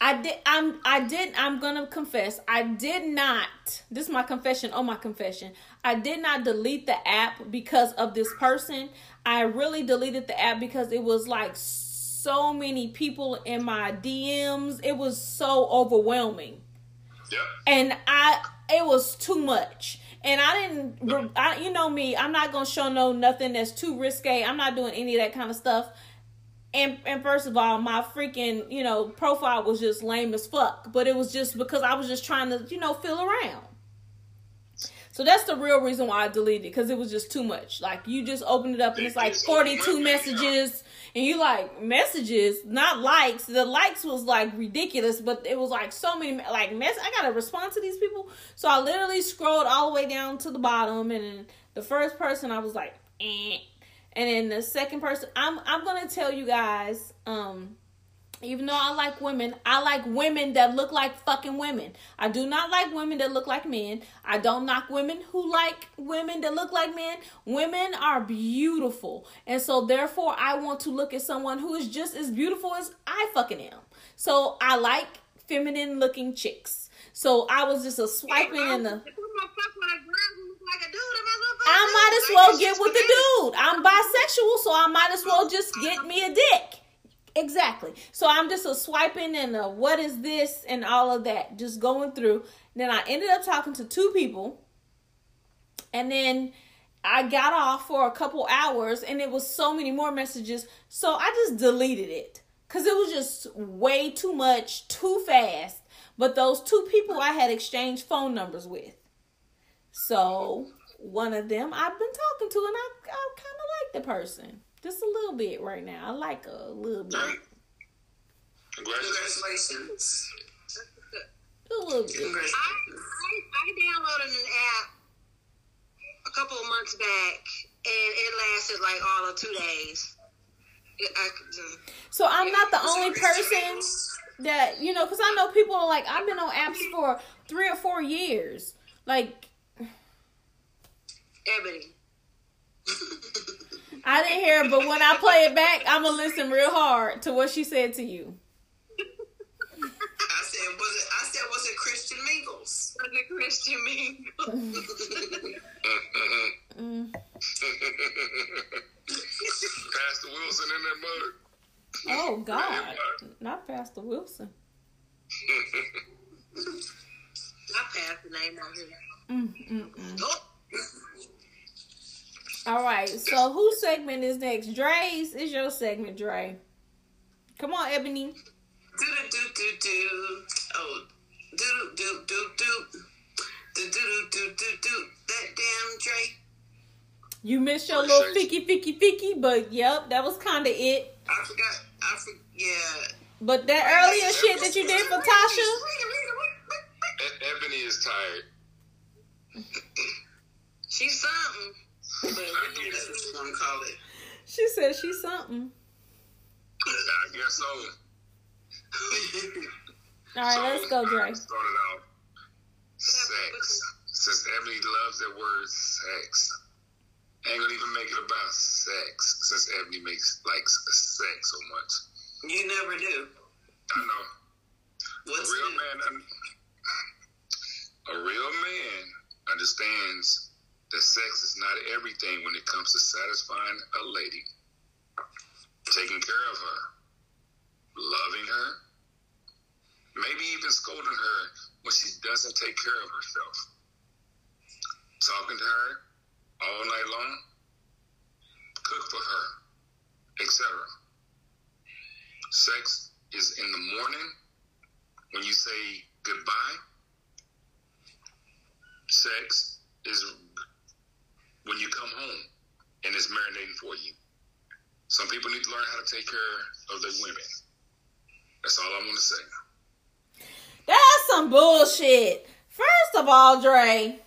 I did. I'm. I did. I'm gonna confess. I did not. This is my confession. Oh, my confession. I did not delete the app because of this person. I really deleted the app because it was like so many people in my DMs. It was so overwhelming Yep. and I it was too much. And I didn't, I, you know me. I'm not gonna show no nothing that's too risque. I'm not doing any of that kind of stuff. And and first of all, my freaking you know profile was just lame as fuck. But it was just because I was just trying to you know feel around. So that's the real reason why I deleted it because it was just too much. Like you just open it up and it's like 42 messages and you like messages, not likes. The likes was like ridiculous, but it was like so many like mess. I gotta respond to these people, so I literally scrolled all the way down to the bottom, and the first person I was like, eh. and then the second person, I'm I'm gonna tell you guys, um, even though I like women, I like women that look like fucking women. I do not like women that look like men. I don't knock women who like women that look like men. Women are beautiful. And so therefore I want to look at someone who is just as beautiful as I fucking am. So I like feminine looking chicks. So I was just a swiping in the I might as well get with the dude. I'm bisexual, so I might as well just get me a dick. Exactly. So I'm just a swiping and a what is this and all of that, just going through. Then I ended up talking to two people, and then I got off for a couple hours, and it was so many more messages. So I just deleted it because it was just way too much, too fast. But those two people I had exchanged phone numbers with. So one of them I've been talking to, and I, I kind of like the person just a little bit right now. I like a little bit, Congratulations. Congratulations. a little bit. I, Congratulations. I, I downloaded an app a couple of months back, and it lasted like all of two days. It, I, could- So I'm not the only person that you know, because I know people are like I've been on apps for three or four years. Like Ebony. (laughs) I didn't hear, it, but when I play it back, I'm gonna listen real hard to what she said to you. I said, was it? I said, was it Christian Mingles? The Christian Mingle. Mm. (laughs) Pastor Wilson in that mug. Oh God, not Pastor Wilson. (laughs) I passed the name on here. Mm, mm, mm. All right, so whose segment is next? Dre's is your segment, Dre. Come on, Ebony. Do do do do do. Oh, do do do do do. Do do do do do. That damn Drake. You missed your little ficky ficky ficky, but yep, that was kind of it. I forgot. I for, yeah. But that earlier shit that you did for Tasha, Ebony is tired. she's something. But that's what you want to call it. she said she's something. I guess so. All right, let's go, Dre. Started out sex. Since Ebony loves that word sex. Ain't gonna even make it about sex since Ebony makes likes sex so much. You never do. I know. A What's real new? man, a real man understands that sex is not everything when it comes to satisfying a lady, taking care of her, loving her, maybe even scolding her when she doesn't take care of herself, talking to her all night long, cook for her, etc. Sex is in the morning when you say goodbye. Sex is when you come home and it's marinating for you. Some people need to learn how to take care of their women. That's all I want to say. That's some bullshit. First of all, Dre,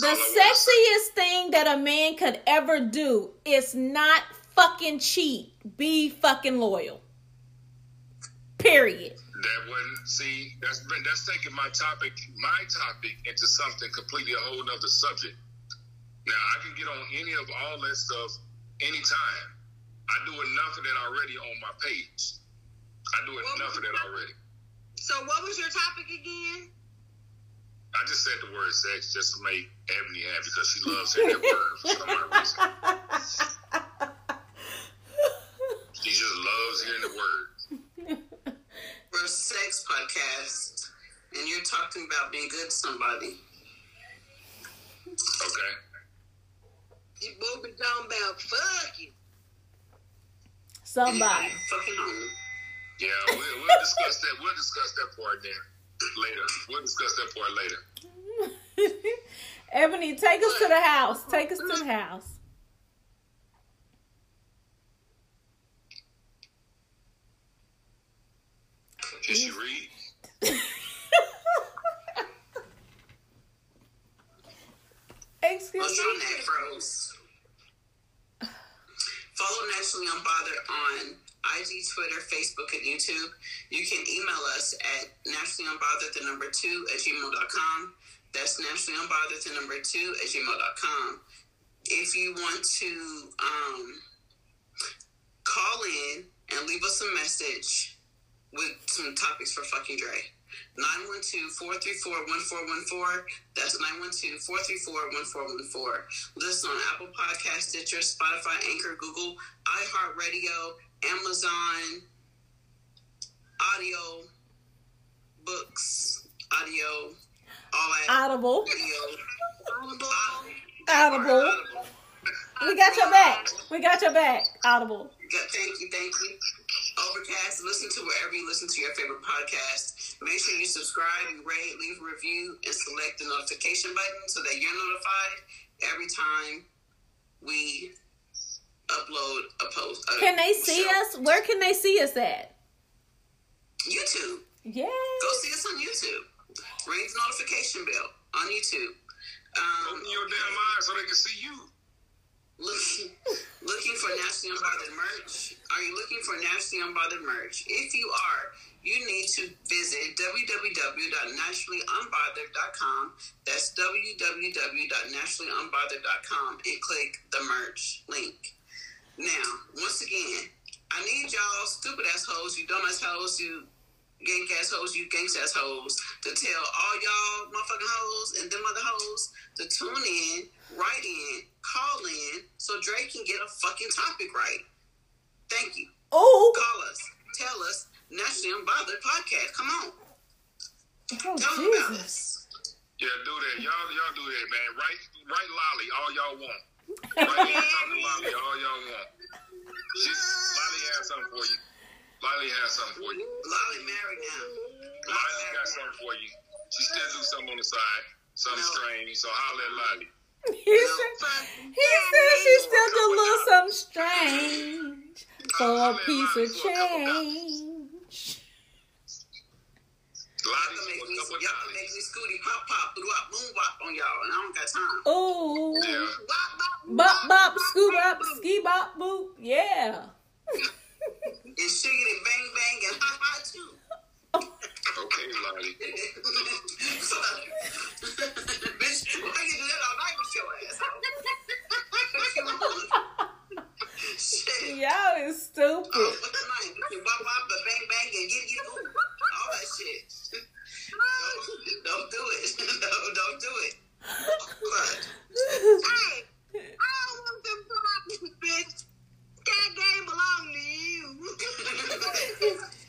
That's the all I wanna say. sexiest thing that a man could ever do is not fucking cheat. Be fucking loyal. Period. That wouldn't see that's been that's taking my topic my topic into something completely a whole nother subject. Now I can get on any of all that stuff anytime. I do enough of that already on my page. I do enough of that already. So what was your topic again? I just said the word sex just to make Ebony happy because she loves hearing that word for some reason. (laughs) She just loves hearing the word. We're a sex podcast, and you're talking about being good to somebody. Okay. You both be talking about fucking. Somebody. Fucking. Yeah, we'll, we'll (laughs) discuss that. We'll discuss that part then later. We'll discuss that part later. (laughs) Ebony, take us to the house. Take us to the house. Can she read? (laughs) Excuse What's me. Follow Nationally Unbothered on IG, Twitter, Facebook, and YouTube. You can email us at nationallyunbothered, the number two, at gmail.com. That's nationally unbothered, the number two, at gmail.com. If you want to um, call in and leave us a message with some topics for fucking Dre. 912-434-1414. That's 912-434-1414. Listen on Apple Podcast, Stitcher, Spotify, Anchor, Google, iHeartRadio, Amazon, audio, books, audio, all that. Audible. Video. Audible. We got your back. We got your back. Audible. Thank you, thank you. Overcast, listen to wherever you listen to your favorite podcast. Make sure you subscribe, you rate, leave a review, and select the notification button so that you're notified every time we upload a post. a Can they see show. us? Where can they see us at? YouTube. Yeah. Go see us on YouTube. Ring the notification bell on YouTube. Um, Open your damn eyes so they can see you. Looking looking for Nationally Unbothered merch? Are you looking for Nationally Unbothered merch? If you are, you need to visit www.nationallyunbothered.com. That's www.nationallyunbothered.com and click the merch link. Now, once again, I need y'all stupid ass hoes, you dumb ass hoes, you gank ass hoes, you ganks ass hoes, to tell all y'all motherfucking hoes and them other hoes to tune in, write in, call in, so Drake can get a fucking topic right. Thank you. Oh. Call us. Tell us. Nationally Unbothered Podcast. Come on. Oh Tell them about Jesus. us. Yeah, do that. Y'all, y'all do that, man. Write, write Lolly all y'all want. (laughs) Write in talk Lolly all y'all want. She's, Lolly has something for you. Lolly has something for you. Lolly married now. Lolly got something for you. She still do something on the side, something No. strange. So holler at Lolly. He said, he said she still do a little something strange for a piece of change. Y'all can make me, y'all make me Scooty pop pop, blue up, bop on y'all, and I don't got time. Ooh. Yeah. Bop bop scoop up ski bop boop. Yeah. (laughs) And shiggity bang bang and ha ha too. (laughs) (laughs) Okay, Lolly. So, bitch, do that all night with your ass? Shit. Y'all is stupid. Oh, what's the name? You can bop bop, but bang bang, and get you ooh, all that shit. Don't, (laughs) don't do it. (laughs) No, don't do it. Hey, I don't want them problems, bitch. That game belong to you. (laughs)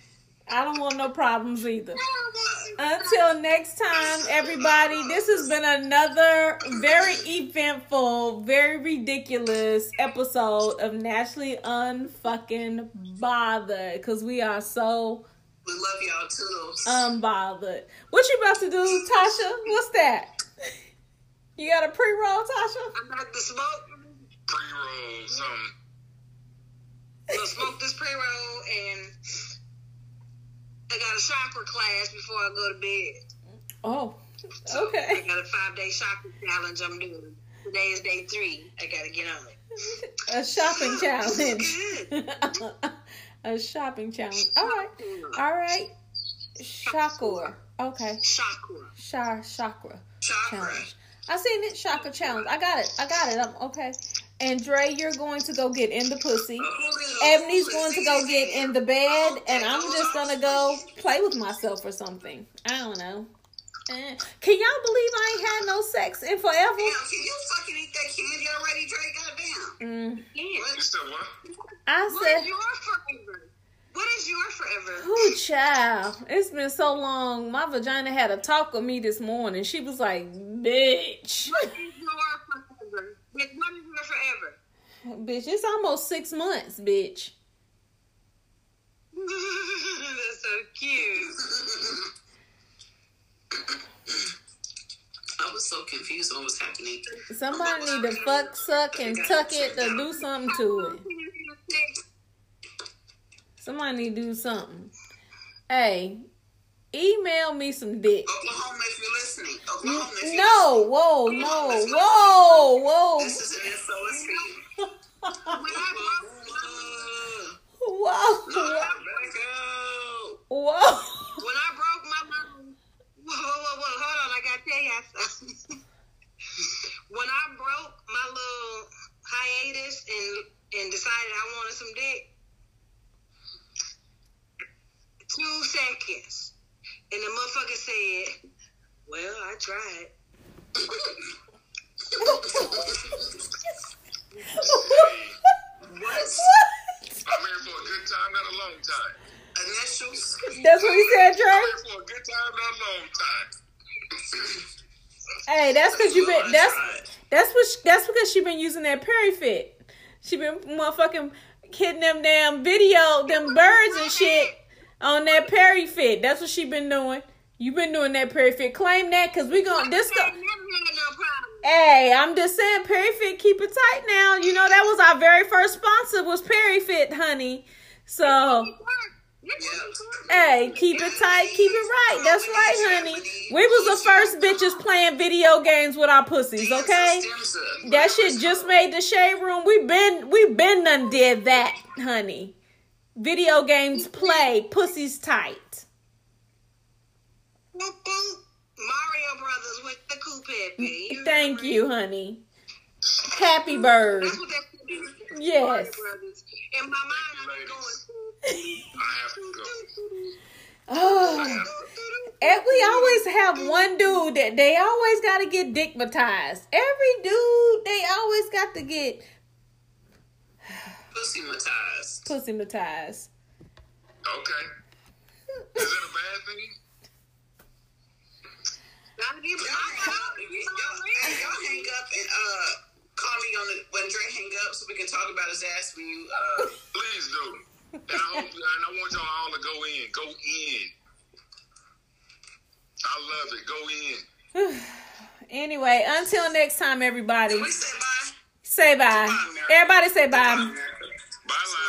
I don't want no problems either. I don't want Until next time, everybody, this has been another very eventful, very ridiculous episode of Nationally Unfucking Bothered because we are so we love y'all toodles. unbothered. What you about to do, Tasha? What's that? You got a pre roll, Tasha? I'm about to smoke. Pre-roll something. I'm gonna smoke this pre roll and I got a chakra class before I go to bed. Oh, I okay. I got a five day chakra challenge I'm doing. Today is day three. I gotta get on it. A shopping (laughs) challenge. (laughs) A shopping challenge. All right. All right. Chakra. Okay. Chakra. Shar chakra Chakra. challenge. I seen it. Chakra challenge. I got it. I got it. I'm okay. And Dre, you're going to go get in the pussy. Ebony's going to go get in the bed, and I'm just gonna go play with myself or something. I don't know. Eh. Can y'all believe I ain't had no sex in forever? Damn, can you fucking eat that candy already, Dre? Goddamn. Mm. Yeah. You said what? I What said, is your forever? What is your forever? "Ooh, child, it's been so long. My vagina had a talk with me this morning. She was like, bitch, What is your forever? Like, What is your forever? bitch, it's almost six months, bitch." (laughs) That's so cute. I was so confused on what was happening. Somebody need to oh, fuck, suck, and tuck it to do something to it. (laughs) Somebody need to do something. Hey, email me some dick. Oklahoma, if you're listening. Oklahoma, if you're No, whoa, no, whoa, whoa, This is an SOS When I broke, whoa, whoa. when I broke my little, whoa, whoa, whoa, whoa, hold on, I gotta tell y'all something. (laughs) when I broke my little hiatus and and decided I wanted some dick, two seconds, and the motherfucker said, "Well, I tried." What? I'm here for a good time, not a long time. Initials? That's what he said, I'm here for a good time, not a long time. Hey, that's because you've been that's tried. that's what she, that's because she been using that Perifit. She been motherfucking hitting them damn video, them birds and shit on that Perifit. That's what she been doing. You been doing that Perifit. Claim that, cause we gon' this go. Hey, I'm just saying, Perifit, keep it tight now. You know that was our very first sponsor was Perifit, honey. So, hey, keep it tight, keep it right. That's right, honey. We was the first bitches playing video games with our pussies, okay? That shit just made the shade room. We been we been done did that, honey. Video games play, pussies tight. Boop, boop. Mario Brothers with the coupe. Mm, thank you, honey. Happy bird. That's what that is. Yes. Mario In my mind, I'm going. I have to go. Oh. And we always have one dude that they always got to get dickmatized. Every dude, they always got to get Pussy matized. pussymatized. Okay. Is that a bad thing? Gotta Y'all, y'all, hey, y'all hang up and uh call me on the when Dre hang up so we can talk about his ass when you uh Please do. And I hope, and I want y'all all to go in. Go in. I love it. Go in. (sighs) Anyway, until next time, everybody. we say bye. Say bye. Everybody say bye. Bye, Bye,